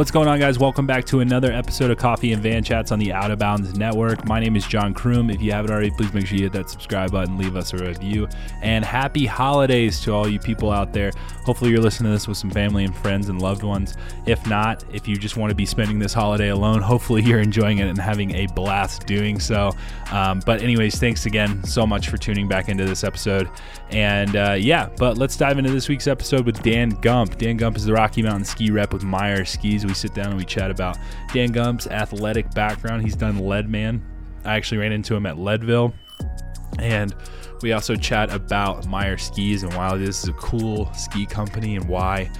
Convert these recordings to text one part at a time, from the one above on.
What's going on, guys? Welcome back to another episode of Coffee and Van Chats on the Out of Bounds Network. My name is John Kroom. If you haven't already, please make sure you hit that subscribe button, leave us a review, and happy holidays to all you people out there. Hopefully, you're listening to this with some family and friends and loved ones. If not, if you just want to be spending this holiday alone, hopefully you're enjoying it and having a blast doing so. Um, but, anyways, thanks again so much for tuning back into this episode. And uh, yeah, but let's dive into this week's episode with Dan Gump. Dan Gump is the Rocky Mountain ski rep with Meier Skis. We sit down and we chat about Dan Gump's athletic background. He's done Leadman. I actually ran into him at Leadville. And we also chat about Meier Skis and why this is a cool ski company and why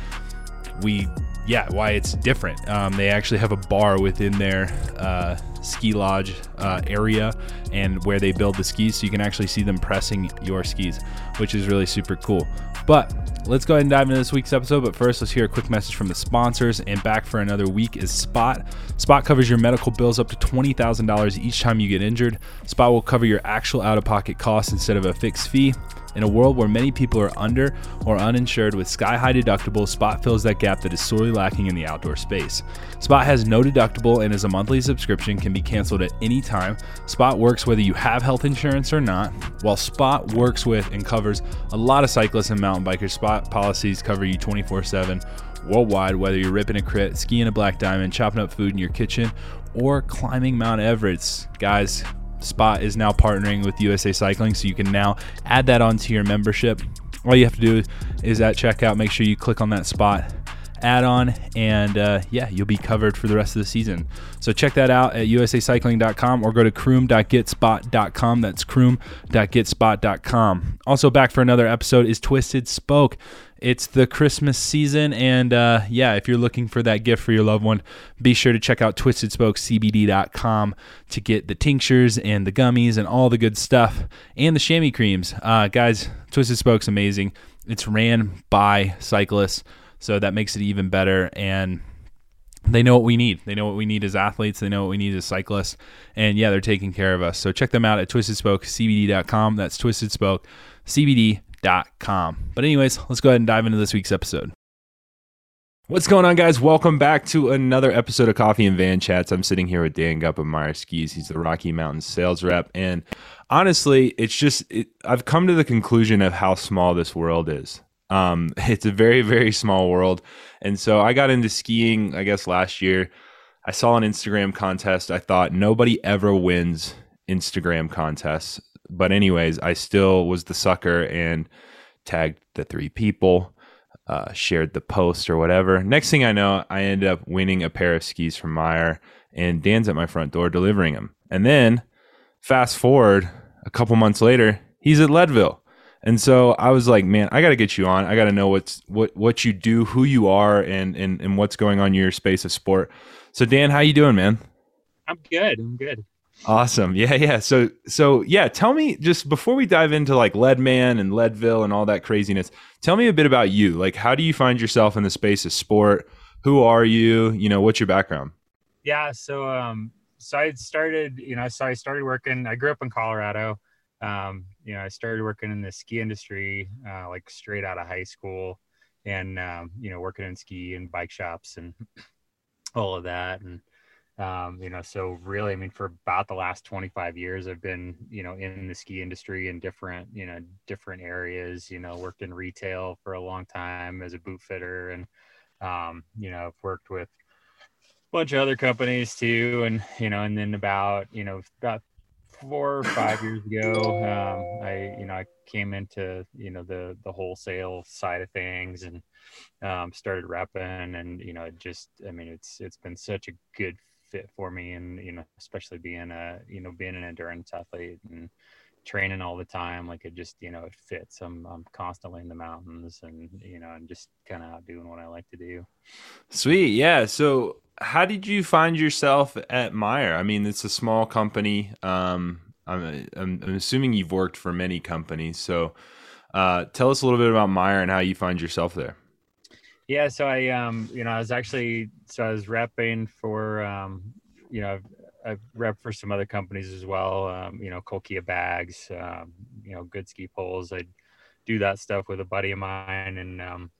we, yeah, why it's different. Um, they actually have a bar within their uh, ski lodge uh, area and where they build the skis so you can actually see them pressing your skis, which is really super cool. But let's go ahead and dive into this week's episode. But first, let's hear a quick message from the sponsors. And back for another week is Spot. Spot covers your medical bills up to $20,000 each time you get injured. Spot will cover your actual out of pocket costs instead of a fixed fee. In a world where many people are under or uninsured with sky high deductibles, Spot fills that gap that is sorely lacking in the outdoor space. Spot has no deductible and is a monthly subscription, can be canceled at any time. Spot works whether you have health insurance or not, while Spot works with and covers a lot of cyclists and mountain bikers. Spot policies cover you 24 7 worldwide, whether you're ripping a crit, skiing a black diamond, chopping up food in your kitchen, or climbing Mount Everest. Guys, Spot is now partnering with USA Cycling, so you can now add that onto your membership. All you have to do is at checkout, make sure you click on that Spot add on, and uh, yeah, you'll be covered for the rest of the season. So check that out at usacycling.com or go to kroom.getspot.com. That's kroom.getspot.com. Also, back for another episode is Twisted Spoke. It's the Christmas season, and uh, yeah, if you're looking for that gift for your loved one, be sure to check out twistedspokecbd.com to get the tinctures and the gummies and all the good stuff and the chamois creams. Uh, guys, Twisted Spoke's amazing. It's ran by cyclists, so that makes it even better. And they know what we need. They know what we need as athletes. They know what we need as cyclists. And yeah, they're taking care of us. So check them out at twistedspokecbd.com. That's twistedspokecbd.com. But, anyways, let's go ahead and dive into this week's episode. What's going on, guys? Welcome back to another episode of Coffee and Van Chats. I'm sitting here with Dan Gump of Meier Skis. He's the Rocky Mountain sales rep. And honestly, it's just, it, I've come to the conclusion of how small this world is. Um, it's a very, very small world. And so I got into skiing, I guess, last year. I saw an Instagram contest. I thought nobody ever wins Instagram contests but anyways, I still was the sucker and tagged the three people, uh, shared the post or whatever. Next thing I know, I ended up winning a pair of skis from Meier, and Dan's at my front door delivering them. And then, fast forward a couple months later, he's at Leadville. And so I was like, man, I got to get you on. I got to know what's what what you do, who you are, and and and what's going on in your space of sport. So Dan, how you doing, man? I'm good. I'm good. Awesome. Yeah, yeah. So so yeah, tell me just before we dive into like Leadman and Leadville and all that craziness, tell me a bit about you. Like how do you find yourself in the space of sport? Who are you? You know, what's your background? Yeah, so um so I started, you know, so I started working I grew up in Colorado. Um, you know, I started working in the ski industry uh, like straight out of high school and um, you know, working in ski and bike shops and all of that and um, you know, so really, I mean, for about the last 25 years, I've been, you know, in the ski industry in different, you know, different areas, you know, worked in retail for a long time as a boot fitter and, um, you know, I've worked with a bunch of other companies too. And, you know, and then about, you know, about four or five years ago, um, I, you know, I came into, you know, the, the wholesale side of things and, um, started repping and, you know, it just, I mean, it's, it's been such a good fit for me and you know especially being a you know being an endurance athlete and training all the time like it just you know it fits. I'm i'm constantly in the mountains and you know i'm just kind of doing what i like to do. Sweet. Yeah. So how did you find yourself at meier i mean it's a small company. Um i'm i'm, I'm assuming you've worked for many companies. So uh, tell us a little bit about meier and how you find yourself there. Yeah, so I um you know I was actually so I was repping for um you know I've, I've rep for some other companies as well um you know Kulkea bags um you know Goode ski poles. I'd do that stuff with a buddy of mine and um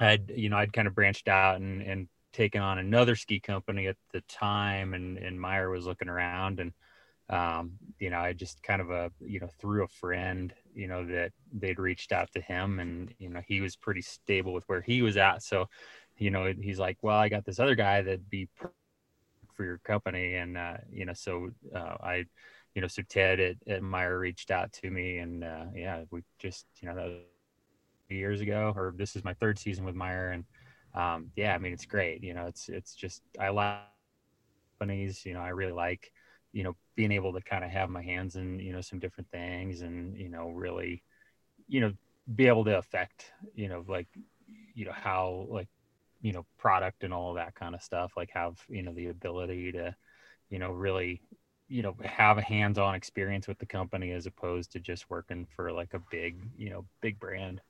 I'd you know I'd kind of branched out and and taken on another ski company at the time, and and Meier was looking around, and um, you know, I just kind of a you know through a friend, you know, that they'd reached out to him, and you know, he was pretty stable with where he was at, so you know, he's like, well, I got this other guy that'd be for your company, and uh, you know, so uh, I you know, so Ted at, at Meier reached out to me, and uh, yeah, we just you know that was years ago, or this is my third season with Meier, and um, yeah, I mean it's great. You know, it's it's just I like companies. You know, I really like you know being able to kind of have my hands in you know some different things, and you know really you know be able to affect you know like you know how like you know product and all that kind of stuff like have you know the ability to you know really you know have a hands-on experience with the company as opposed to just working for like a big you know big brand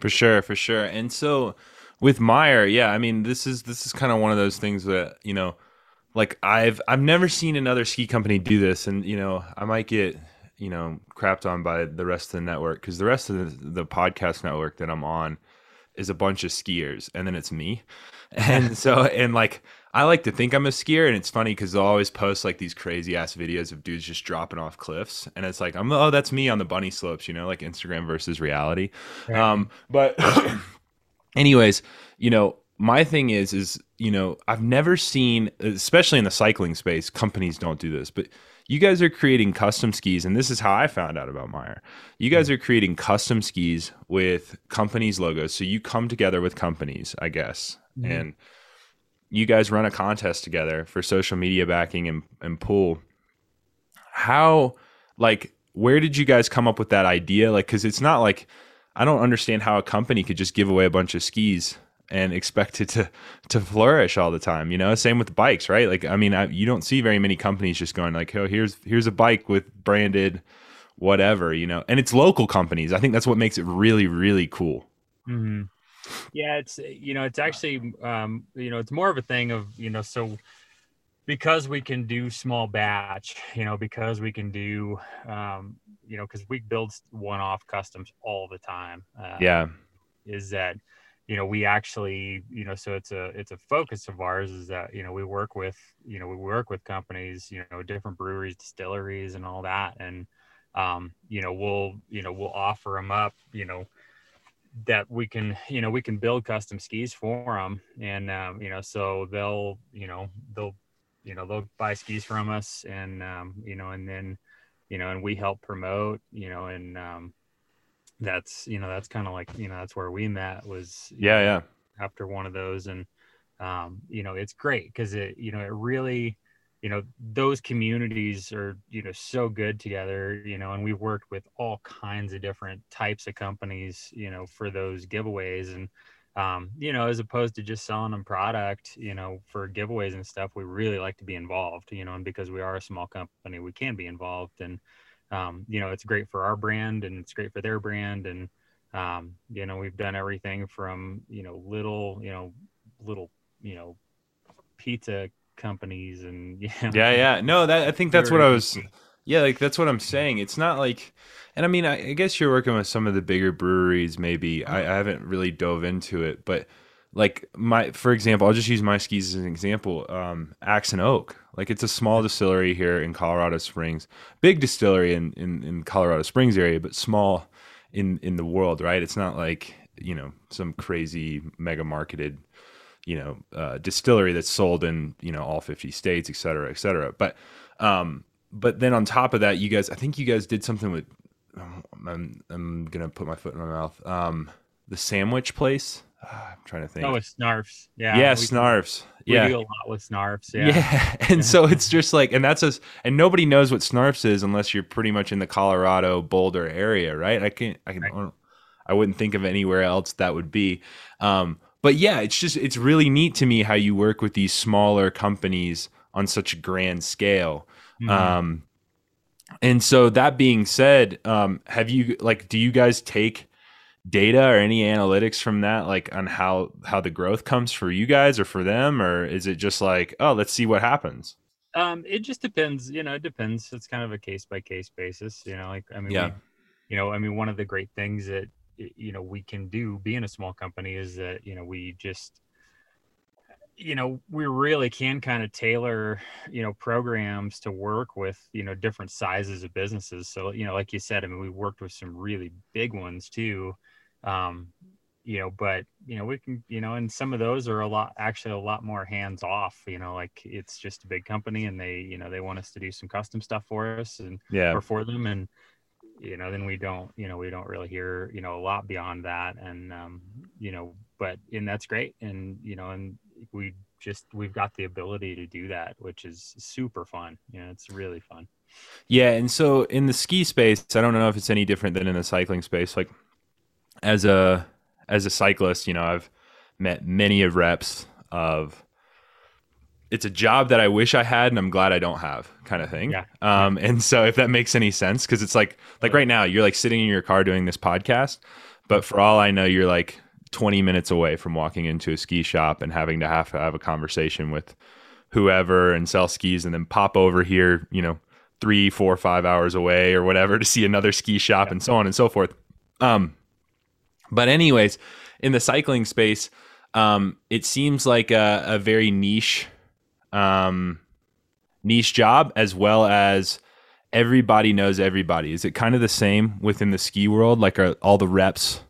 for sure for sure. And so with meier yeah i mean this is this is kind of one of those things that you know like i've i've never seen another ski company do this. And you know i might get you know crapped on by the rest of the network because the rest of the, the podcast network that i'm on is a bunch of skiers and then it's me. And so and like I like to think I'm a skier, and it's funny because they'll always post like these crazy ass videos of dudes just dropping off cliffs, and it's like I'm oh that's me on the bunny slopes, you know, like Instagram versus reality. Right. Um, but anyways, you know, my thing is is you know I've never seen, especially in the cycling space, companies don't do this, but you guys are creating custom skis, and this is how I found out about Meier. You guys hmm. are creating custom skis with companies' logos, so you come together with companies, I guess, mm-hmm. and you guys run a contest together for social media backing and, and pool. How, like, where did you guys come up with that idea? Like, because it's not like I don't understand how a company could just give away a bunch of skis and expect it to to flourish all the time. You know, same with bikes, right? Like, I mean, I, you don't see very many companies just going like, "Oh, here's here's a bike with branded whatever," you know, and it's local companies. I think that's what makes it really really cool. Mm-hmm. Yeah, it's you know, it's actually um, you know, it's more of a thing of you know, so because we can do small batch, you know, because we can do, um, you know, because we build one-off customs all the time. Uh, yeah, is that you know we actually you know so it's a it's a focus of ours is that you know we work with you know we work with companies you know different breweries distilleries and all that and um you know we'll you know we'll offer them up you know that we can you know we can build custom skis for them and um, you know so they'll you know they'll you know they'll buy skis from us and um, you know and then you know and we help promote you know and um, that's you know that's kind of like you know that's where we met was yeah know, yeah after one of those and um, you know it's great because it you know it really you know those communities are you know so good together you know and we've worked with all kinds of different types of companies you know for those giveaways and um, you know as opposed to just selling them product you know for giveaways and stuff we really like to be involved you know and because we are a small company we can be involved and um, you know it's great for our brand and it's great for their brand and um, you know we've done everything from you know little you know little you know pizza companies and yeah yeah yeah. No that i think that's what i was yeah like that's what i'm saying. It's not like and i mean i, I guess you're working with some of the bigger breweries maybe. I, I, haven't really dove into it but like my for example i'll just use my skis as an example um axe and oak. Like it's a small distillery here in colorado springs. Big distillery in, in in colorado springs area but small in in the world right? It's not like you know some crazy mega marketed you know uh, distillery that's sold in you know all 50 states et cetera et cetera but um but then on top of that you guys i think you guys did something with um, i'm, I'm gonna put my foot in my mouth um the sandwich place uh, i'm trying to think oh it's snarfs yeah yeah snarfs yeah. We do a lot with Snarfs. Yeah. yeah. And so it's just like, and that's us, and nobody knows what Snarfs is unless you're pretty much in the Colorado Boulder area, right? I can't, I can, right. I wouldn't think of anywhere else that would be. Um, but yeah, it's just it's really neat to me how you work with these smaller companies on such a grand scale. Mm-hmm. Um, and so that being said, um, have you like do you guys take data or any analytics from that like on how how the growth comes for you guys or for them or is it just like oh let's see what happens um it just depends you know it depends it's kind of a case by case basis you know like i mean yeah. we, you know i mean one of the great things that you know we can do being a small company is that you know we just you know we really can kind of tailor you know programs to work with you know different sizes of businesses so you know like you said i mean we worked with some really big ones too um you know but you know we can you know and some of those are a lot actually a lot more hands off you know like it's just a big company and they you know they want us to do some custom stuff for us and Yeah. or for them and you know then we don't you know we don't really hear you know a lot beyond that and um you know but and that's great and you know and we just we've got the ability to do that which is super fun you know it's really fun Yeah, and so in the ski space, I don't know if it's any different than in the cycling space. Like as a as a cyclist, you know, I've met many of reps of it's a job that I wish I had and I'm glad I don't have kind of thing. Yeah. Um and so if that makes any sense cuz it's like like right now you're like sitting in your car doing this podcast, but for all I know you're like 20 minutes away from walking into a ski shop and having to have to have a conversation with whoever and sell skis and then pop over here, you know, three, four, five hours away or whatever to see another ski shop Yeah. and so on and so forth. Um, but anyways, in the cycling space, um, it seems like a, a very niche, um, niche job as well as everybody knows everybody. Is it kind of the same within the ski world? Like are all the reps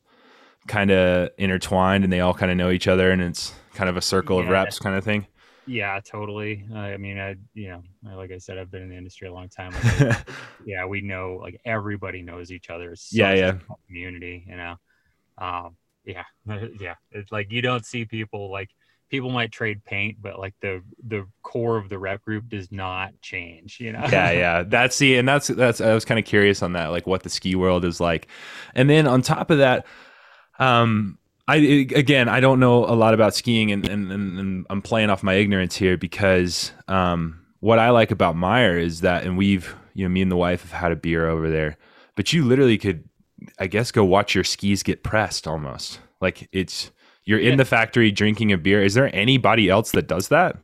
kind of intertwined and they all kind of know each other and it's kind of a circle of reps kind of thing? yeah totally i mean i you know like i said i've been in the industry a long time Like, yeah we know like everybody knows each other Yeah, yeah. community you know um yeah yeah it's like you don't see people like people might trade paint but like the the core of the rep group does not change you know yeah, yeah. That's the and that's that's I was kind of curious on that, like what the ski world is like. And then on top of that, um I again I don't know a lot about skiing and and, and, and I'm playing off my ignorance here because um what I like about Meier is that and we've you know me and the wife have had a beer over there, but you literally could I guess go watch your skis get pressed almost. Like it's you're in Yeah. the factory drinking a beer. Is there anybody else that does that?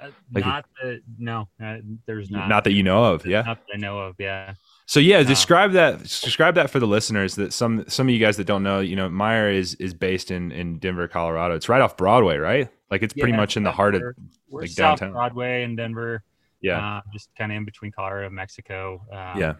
Uh, Like- not that no uh, there's not Not that you know of, yeah. not that i know of yeah So yeah, Uh, describe that. Describe that for the listeners. That some some of you guys that don't know, you know, Meier is is based in in Denver, Colorado. It's right off Broadway, right? Like it's pretty much in the heart of we're, we're like, South downtown. Broadway in Denver. yeah, uh, just kind of in between Colorado and Mexico. Um, yeah,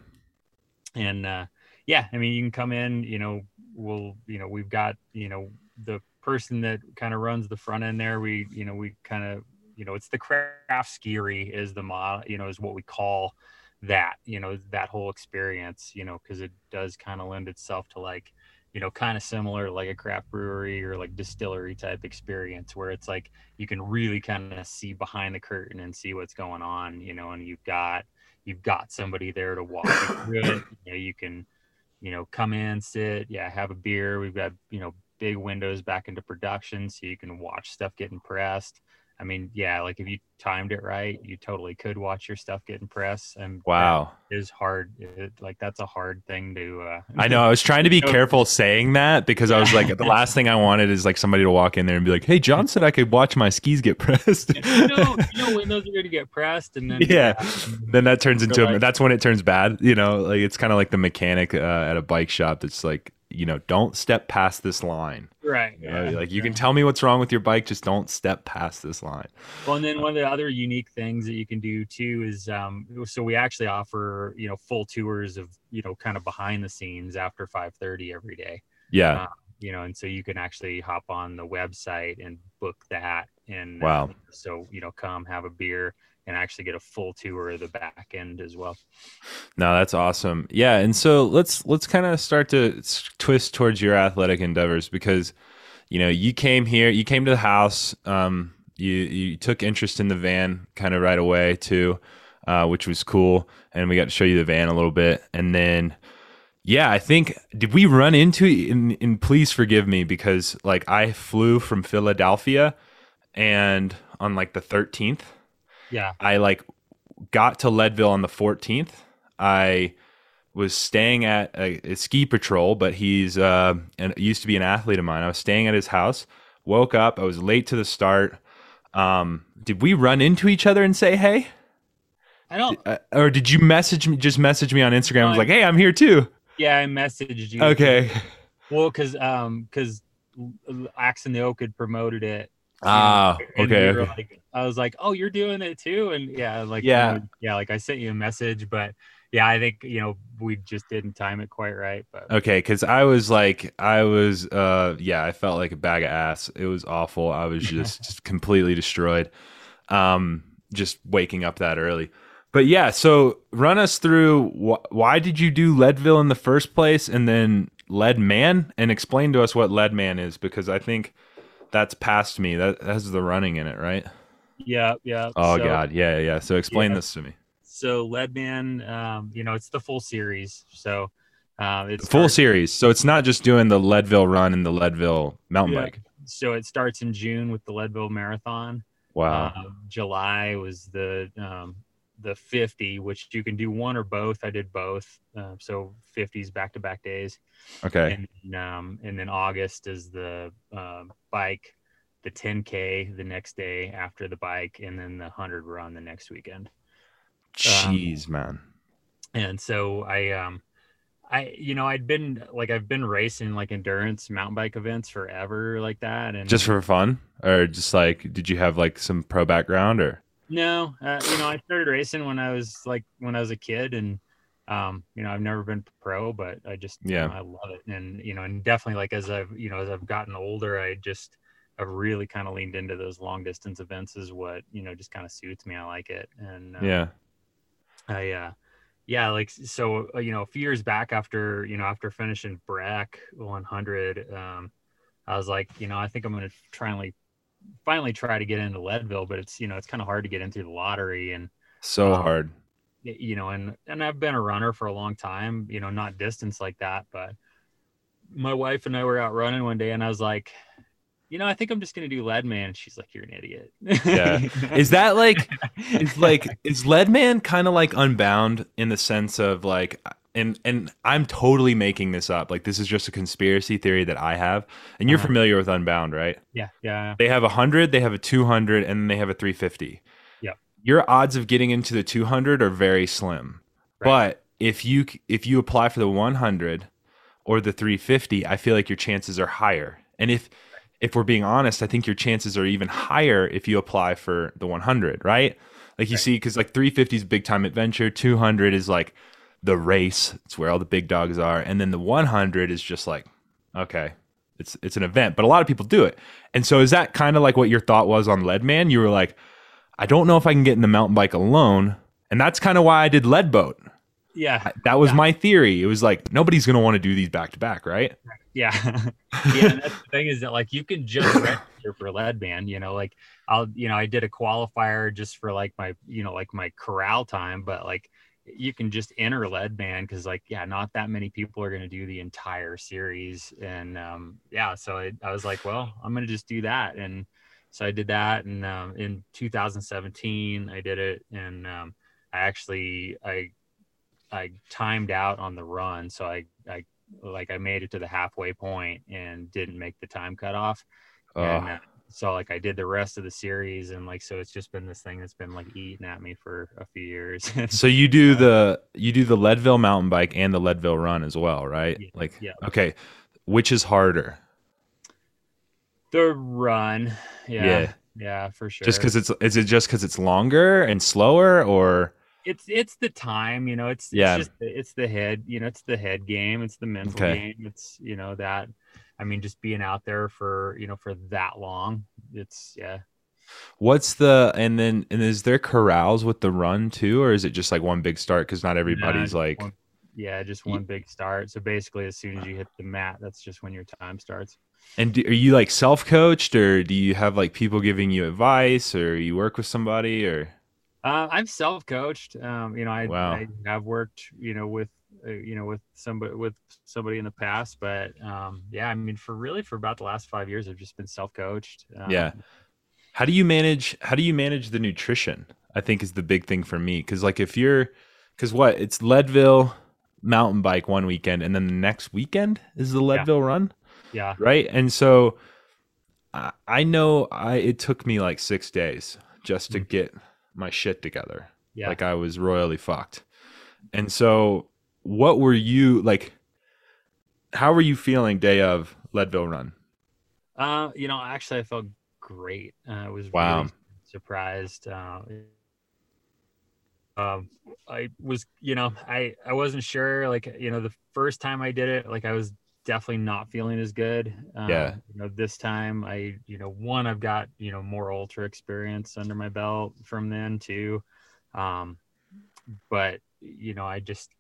and uh, yeah, I mean, you can come in. You know, we'll you know we've got you know the person that kind of runs the front end there. We you know we kind of you know it's the craft skiery is the mod you know is what we call that you know that whole experience you know because it does kind of lend itself to like you know kind of similar like a craft brewery or like distillery type experience where it's like you can really kind of see behind the curtain and see what's going on you know and you've got you've got somebody there to walk you through it you know you can you know come in sit yeah have a beer we've got you know big windows back into production so you can watch stuff getting pressed i mean yeah like if you timed it right you totally could watch your stuff getting pressed and wow. is hard it, like that's a hard thing to uh I know. I was trying to be careful saying that because I was like, the last thing I wanted is like somebody to walk in there and be like, "Hey, John said I could watch my skis get pressed." you know, you know windows are going to get pressed and then Yeah. then that turns into like- that's when it turns bad. You know, like it's kind of like the mechanic uh, at a bike shop that's like, you know, don't step past this line. right You know, yeah, like you yeah. can tell me what's wrong with your bike, just don't step past this line. Well, and then one of the other unique things that you can do too is, um, so we actually offer, you know, full tours of, you know, kind of behind the scenes after 5:30 every day. Yeah. Uh, you know, and so you can actually hop on the website and book that. And Wow. um, so you know, come have a beer and actually get a full tour of the back end as well. No, that's awesome. Yeah, and so let's let's kind of start to twist towards your athletic endeavors because you know you came here, you came to the house, um, you you took interest in the van kind of right away too, uh, which was cool, and we got to show you the van a little bit, and then. Yeah, I think did we run into and, and please forgive me because like I flew from Philadelphia and on like the 13th Yeah. I like got to Leadville on the 14th. I was staying at a, a ski patrol, but he's uh, and used to be an athlete of mine. I was staying at his house. Woke up. I was late to the start. Um, did we run into each other and say hey, I don't. uh, or did you message me? Just message me on Instagram. I was like, hey, I'm here too. Yeah, I messaged you. Okay. Well, because um, because Axe and the Oak had promoted it Ah, And okay. we like, I was like, oh, you're doing it too, and yeah, like Yeah. you know, yeah, like I sent you a message, but yeah, I think you know we just didn't time it quite right, but Okay, because I was like, I was, uh, yeah, I felt like a bag of ass. It was awful. I was just, just completely destroyed. Um, just waking up that early. But yeah, so run us through wh- why did you do Leadville in the first place, and then Lead Man, and explain to us what Lead Man is because I think that's past me. That has the running in it, right? yeah, yeah. Oh so, God, yeah, yeah. So explain Yeah. this to me. So Leadman, um, you know, it's the full series, so uh, it's Full series. So it's not just doing the Leadville run and the Leadville mountain Yeah. bike. So it starts in June with the Leadville Marathon. Wow. Uh, July was the um, the 50, which you can do one or both. I did both, uh, so 50s back to back days, okay. and um, and then August is the um bike, the 10k the next day after the bike, and then the 100 run the next weekend. Jeez, man. And so I um. I you know I'd been like I've been racing like endurance mountain bike events forever like that and Just for fun, or just like, did you have like some pro background, or No, uh, you know, I started racing when I was like when I was a kid, and um, you know, I've never been pro, but I just you Yeah. know, I love it, and you know, and definitely like as I've you know as I've gotten older, I just I've really kind of leaned into those long distance events is what you know just kind of suits me. I like it, and uh, yeah, I uh, yeah, like so uh, you know, a few years back after you know after finishing Breck 100, um, I was like, you know, I think I'm gonna try and like finally try to get into Leadville, but it's you know it's kind of hard to get into the lottery and so Um, hard. you know and and I've been a runner for a long time, you know, not distance like that, but my wife and I were out running one day and I was like, you know, I think I'm just gonna do Leadman. And she's like, You're an idiot. Yeah. Is that like, is like, is Leadman kind of like Unbound in the sense of like, and and I'm totally making this up. Like this is just a conspiracy theory that I have, and you're Uh-huh. familiar with Unbound, right? yeah, yeah, They have a hundred, they have a two hundred, and then they have a three fifty. Yeah. Your odds of getting into the two hundred are very slim. Right. But if you if you apply for the 100 or the 350, I feel like your chances are higher. And if if we're being honest, I think your chances are even higher if you apply for the 100, right? Like you Right. see, because like 350 is big time adventure, 200 is like the race. It's where all the big dogs are, and then the 100 is just like, okay, it's it's an event. But a lot of people do it, and so is that kind of like what your thought was on Leadman? You were like, I don't know if I can get in the mountain bike alone, and that's kind of why I did Lead Boat. yeah, That was Yeah. my theory. It was like nobody's gonna want to do these back to back, right? yeah. yeah, and that's the thing is that like you can just register for Leadman, you know, like I'll you know, I did a qualifier just for like my you know, like my corral time, but like you can just enter Leadman because like yeah, not that many people are gonna do the entire series. And um yeah, so I, I was like, well, I'm gonna just do that. And so I did that and um in 2017 I did it and um I actually I I timed out on the run, so I I like I made it to the halfway point and didn't make the time cutoff. And uh, so like I did the rest of the series and like so it's just been this thing that's been like eating at me for a few years. so you do uh, the you do the Leadville mountain bike and the Leadville run as well, right? Yeah, Like, yeah. okay, which is harder? the run, yeah, Yeah. yeah, for sure. Just because it's is it just because it's longer and slower, or it's it's the time, you know, it's Yeah. it's just the, it's the head, you know, it's the head game, it's the mental Okay. game, it's you know that. I mean, just being out there for you know for that long, it's yeah. what's the and then and is there corrals with the run too, or is it just like one big start? Because not everybody's Nah, like, one- yeah, just one big start. So basically, as soon as you hit the mat, that's just when your time starts. and do, are you like self coached, or do you have like people giving you advice, or you work with somebody, or Uh, I'm self-coached. Um, you know, I, Wow. I have worked, you know, with you know with somebody with somebody in the past, but um, yeah, I mean, for really for about the last five years, I've just been self-coached. Um, Yeah. how do you manage how do you manage the nutrition i think is the big thing for me because like if you're because what it's leadville mountain bike one weekend and then the next weekend is the leadville run yeah, right and so I, I know i it took me like six days just to Mhm. get my shit together yeah. like i was royally fucked and so what were you like how were you feeling day of leadville run Uh, you know, actually, I felt great. Uh, I was Wow. really surprised. Uh, um, I was, you know, I I wasn't sure. Like, you know, the first time I did it, like I was definitely not feeling as good. Uh, Yeah. You know, this time I, you know, one I've got you know more ultra experience under my belt from then too. Um, but you know, I just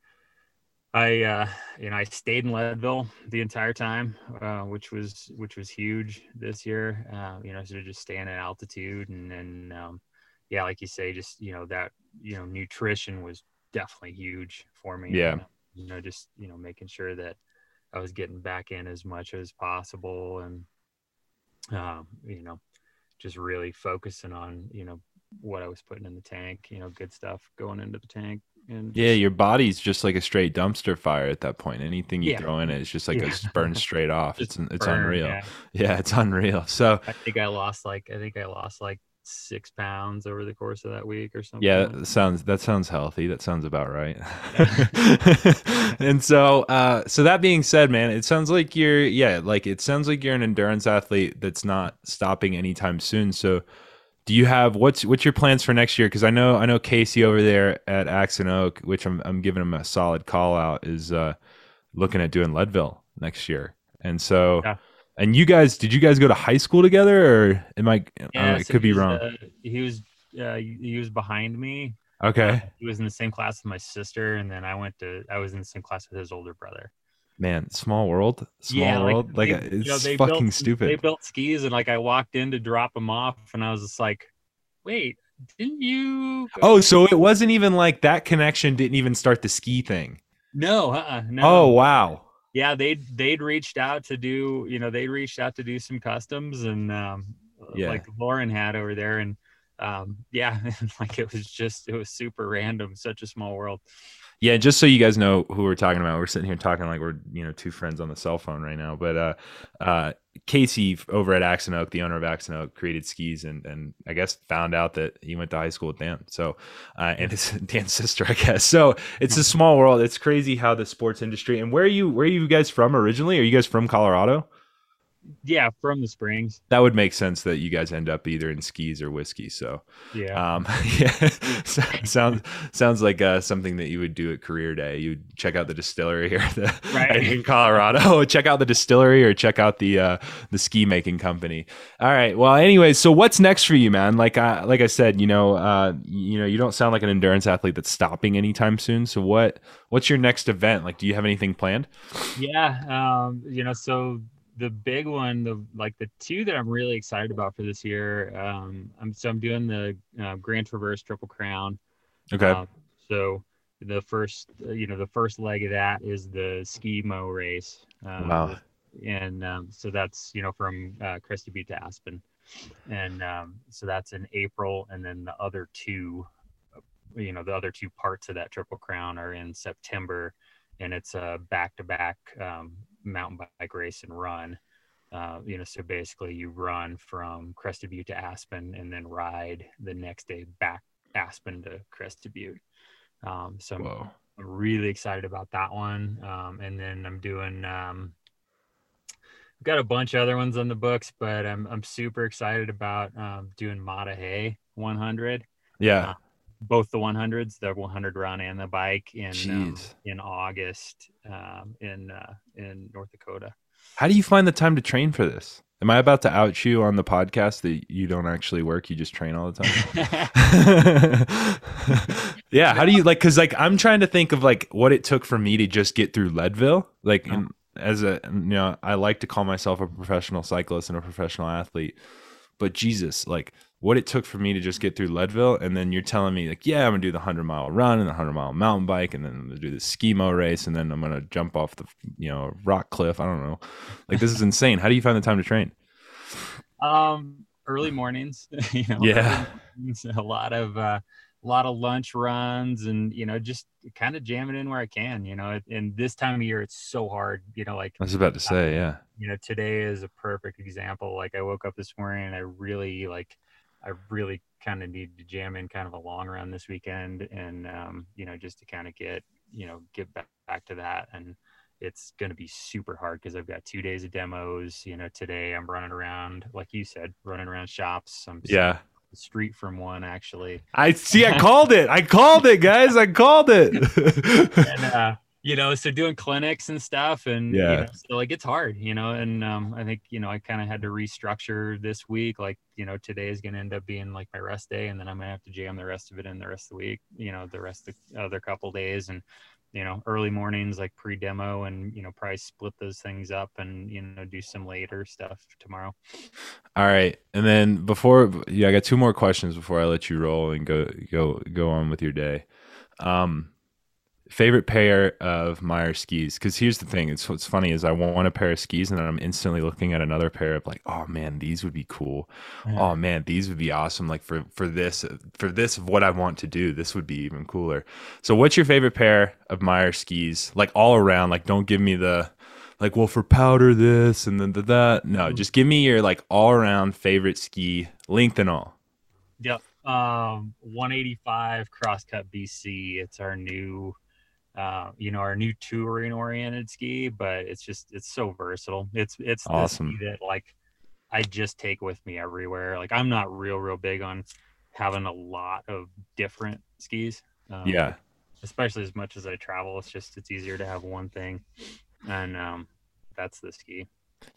I uh, you know I stayed in Leadville the entire time, uh, which was which was huge this year. Uh, you know, so just staying at altitude and then um, yeah, like you say, just you know that you know nutrition was definitely huge for me. Yeah. And, you know, just you know making sure that I was getting back in as much as possible and um, you know just really focusing on you know what I was putting in the tank. You know, good stuff going into the tank. And Yeah, your body's just like a straight dumpster fire at that point. Anything you Yeah. throw in it, it's just like Yeah. a burn straight off. It's it's burn, unreal. yeah. Yeah, it's unreal. So I think I lost like I think I lost like six pounds over the course of that week or something. yeah, that sounds that sounds healthy. That sounds about right. and so uh so that being said, man, it sounds like you're yeah, like it sounds like you're an endurance athlete that's not stopping anytime soon. So do you have what's what's your plans for next year? Because I know I know Casey over there at Axe and Oak, which I'm I'm giving him a solid call out, is uh looking at doing Leadville next year. And so Yeah. and you guys did you guys go to high school together or am I, I don't it so could be wrong. uh, he was uh, he was behind me. okay. He was in the same class with my sister, and then I went to I was in the same class with his older brother. Man, small world, small world. Like, they- uh, you it's know, they fucking built- stupid. They built skis, and like I walked in to drop them off, and I was just like, "Wait, didn't you?" oh, so it wasn't even like that connection didn't even start the ski thing. no, uh-uh, no. Oh wow. yeah, they they'd reached out to do, you know, they reached out to do some customs, and um, Yeah. like Lauren had over there, and um, yeah, like it was just it was super random, such a small world. Yeah, just so you guys know who we're talking about, we're sitting here talking like we're you know two friends on the cell phone right now. But uh, uh, Casey over at Axe and Oak, the owner of Axe and Oak, created skis and and I guess found out that he went to high school with Dan. So uh, and it's Dan's sister, I guess. So it's a small world. It's crazy how the sports industry. And where are you? Where are you guys from originally? Are you guys from Colorado? Yeah, from the Springs. That would make sense that you guys end up either in skis or whiskey. So Yeah, Um, yeah, sounds sounds like uh, something that you would do at career day. You'd check out the distillery here the, Right. in Colorado. check out the distillery or check out the uh, the ski making company. All right. Well, anyways, so what's next for you, man? Like I like I said, you know, uh, you know, you don't sound like an endurance athlete that's stopping anytime soon. So what what's your next event? Like, do you have anything planned? yeah. Um, you know, so the big one, the like the two that I'm really excited about for this year. Um, I'm so I'm doing the uh, Grand Traverse Triple Crown. Okay. Um, so the first, uh, you know, the first leg of that is the ski mo race. Um, Wow. And um, so that's you know from uh, Crested Butte to Aspen, and um, so that's in April, and then the other two, you know, the other two parts of that Triple Crown are in September, and it's a back-to-back um, mountain bike race and run. Uh, you know, so basically you run from Crested Butte to Aspen, and then ride the next day back Aspen to Crested Butte. Um, so I'm. I'm really excited about that one. Um, and then I'm doing, um, I've got a bunch of other ones on the books, but I'm, I'm super excited about um, doing Maah Daah Hey 100, Yeah. Both the 100s, the 100 run and the bike in, um, in August um, in, uh, in North Dakota. How do you find the time to train for this? Am I about to out you on the podcast that you don't actually work? You just train all the time. yeah. How do you like? Because like I'm trying to think of like what it took for me to just get through Leadville. Like in, as a you know, I like to call myself a professional cyclist and a professional athlete, but Jesus, like what it took for me to just get through Leadville, and then you're telling me like, yeah, I'm gonna do the hundred mile run and the hundred mile mountain bike, and then I'm gonna do the skimo race, and then I'm gonna jump off the you know rock cliff. I don't know. Like this is insane. How do you find the time to train? Um, early mornings, you know, Yeah. mornings, a lot of uh, a lot of lunch runs, and you know, just kind of jamming in where I can. You know, and this time of year, it's so hard. You know, like I was about to say, yeah. you know, today is a perfect example. Like I woke up this morning and I really like, I really kind of need to jam in kind of a long run this weekend, and um, you know, just to kind of get you know get back, back to that and it's going to be super hard because I've got two days of demos. You know, today I'm running around, like you said, running around shops. I'm Yeah. the street from one actually. I see. I called it. I called it, guys. I called it. and uh, you know, so doing clinics and stuff, and Yeah. you know, so like it's hard, you know, and um, I think you know I kind of had to restructure this week. Like you know, today is going to end up being like my rest day, and then I'm gonna have to jam the rest of it in the rest of the week. You know, the rest of the other couple days, and you know, early mornings like pre-demo, and you know, probably split those things up, and you know, do some later stuff tomorrow. All right, and then before, yeah, I got two more questions before I let you roll and go go go on with your day. Um, favorite pair of Meier skis? Because here's the thing: it's what's funny is I want a pair of skis, and then I'm instantly looking at another pair of like, oh man, these would be cool. Oh man, these would be awesome. Like for for this for this of what I want to do, this would be even cooler. So, what's your favorite pair of Meier skis? Like all around. Like, don't give me the like, well, for powder this and then the that. No, just give me your like all around favorite ski length and all. Yep. Um, 185 Crosscut BC. It's our new, uh, you know, our new touring oriented ski, but it's just it's so versatile. It's it's the Awesome. ski that like I just take with me everywhere. Like I'm not real real big on having a lot of different skis. Um, Yeah. Especially as much as I travel, it's just it's easier to have one thing, and um, that's the ski.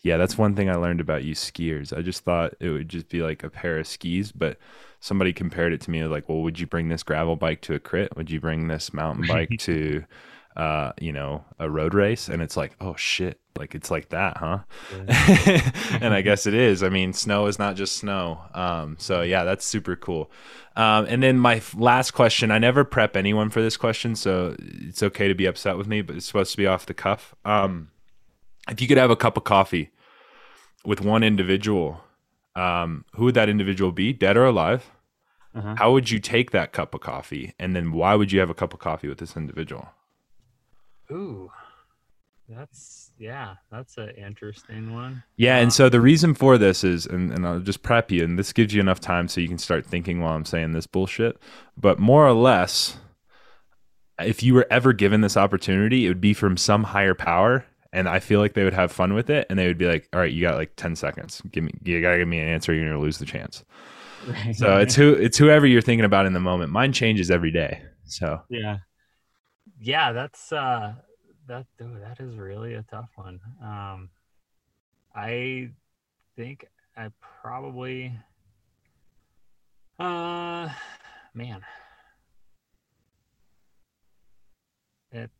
Yeah, that's one thing I learned about you skiers. I just thought it would just be like a pair of skis, but somebody compared it to me like, well, would you bring this gravel bike to a crit? Would you bring this mountain bike to uh, you know, a road race? And it's like, oh shit, like it's like that, huh? and I guess it is. I mean, snow is not just snow. Um, so yeah, that's super cool. Um, and then my last question, I never prep anyone for this question, so it's okay to be upset with me, but it's supposed to be off the cuff. Um, if you could have a cup of coffee with one individual, um, who would that individual be, dead or alive? Uh-huh. How would you take that cup of coffee? And then why would you have a cup of coffee with this individual? Ooh, that's yeah, that's an interesting one. Yeah, Uh, and so the reason for this is, and, and I'll just prep you, and this gives you enough time so you can start thinking while I'm saying this bullshit. But more or less, if you were ever given this opportunity, it would be from some higher power, and I feel like they would have fun with it, and they would be like, "All right, you got like ten seconds. Give me, you gotta give me an answer. You're gonna lose the chance." So it's who, it's whoever you're thinking about in the moment. Mine changes every day. So yeah, yeah. That's uh, that dude, that is really a tough one. Um, I think I probably, uh, man, it.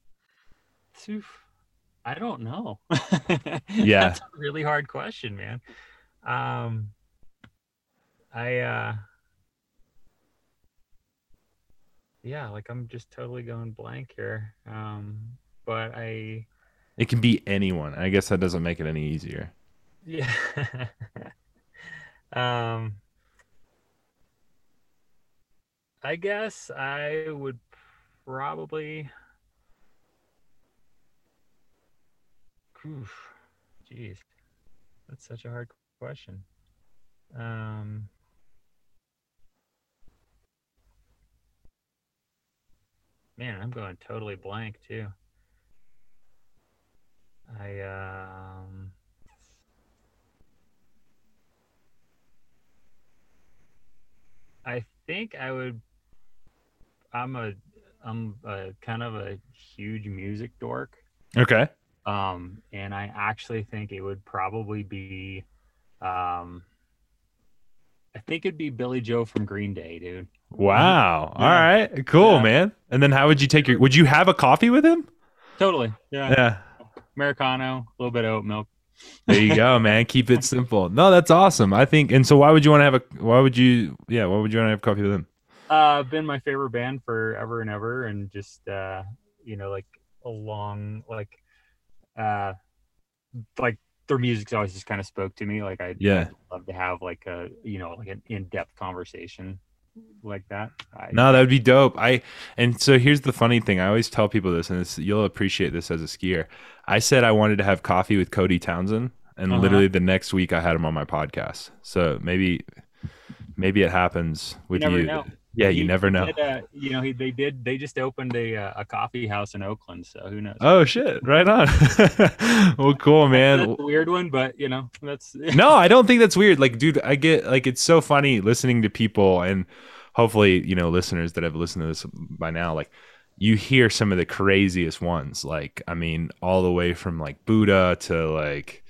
oof, I don't know. Yeah. that's a really hard question, man. Um, I uh. yeah like i'm just totally going blank here um but i it can be anyone. I guess that doesn't make it any easier. yeah um i guess i would probably Oof, jeez. That's such a hard question. Um man i'm going totally blank too. I um i think i would i'm a i'm a kind of a huge music dork. Okay. Um and i actually think it would probably be um i think it'd be billie joe from green day dude Wow. All Yeah. right. Cool, Yeah. man. And then how would you take your? Would you have a coffee with him? totally yeah Yeah. americano a little bit of oat milk There you go, man. Keep it simple. No, that's awesome. I think. And so, why would you want to have a? Why would you? Yeah. Why would you want to have coffee with him? uh been my favorite band forever and ever and just uh you know like a long like uh like their music's always just kind of spoke to me like i Yeah. love to have like a you know like an in-depth conversation like that I, No, that would be dope. I and so here's the funny thing. I always tell people this, and it's, you'll appreciate this as a skier. I said I wanted to have coffee with Cody Townsend, and Uh-huh. literally the next week I had him on my podcast. So maybe, maybe it happens with never you. Yeah, you never know. did, uh, you know, he, they did. They just opened a uh, a coffee house in Oakland, so who knows? Oh shit! Right on. well, cool, man. That's a weird one, but you know, that's no, I don't think that's weird. Like, dude, I get like it's so funny listening to people, and hopefully, you know, listeners that have listened to this by now, like you hear some of the craziest ones. Like, I mean, all the way from like Buddha to like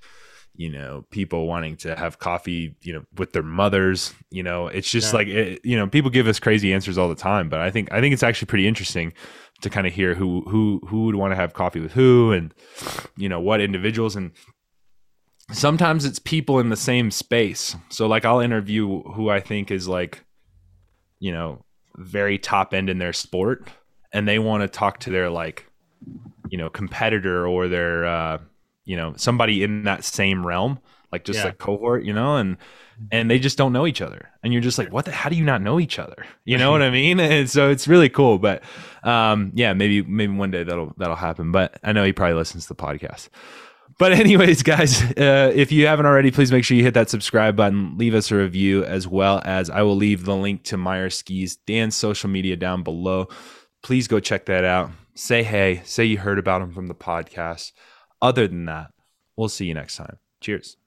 you know people wanting to have coffee you know with their mothers you know it's just Yeah. like it, you know people give us crazy answers all the time but i think i think it's actually pretty interesting to kind of hear who who who would want to have coffee with who and you know what individuals and sometimes it's people in the same space so like i'll interview who i think is like you know very top end in their sport and they want to talk to their like you know competitor or their uh you know somebody in that same realm like just Yeah. like cohort you know and and they just don't know each other. And you're just like what the how do you not know each other? You know what i mean? And so it's really cool but um yeah maybe maybe one day that'll that'll happen but i know he probably listens to the podcast. But anyways guys uh, if you haven't already please make sure you hit that subscribe button leave us a review as well as i will leave the link to Meier Skis dan's social media down below. Please go check that out. Say hey say you heard about him from the podcast other than that we'll see you next time. Cheers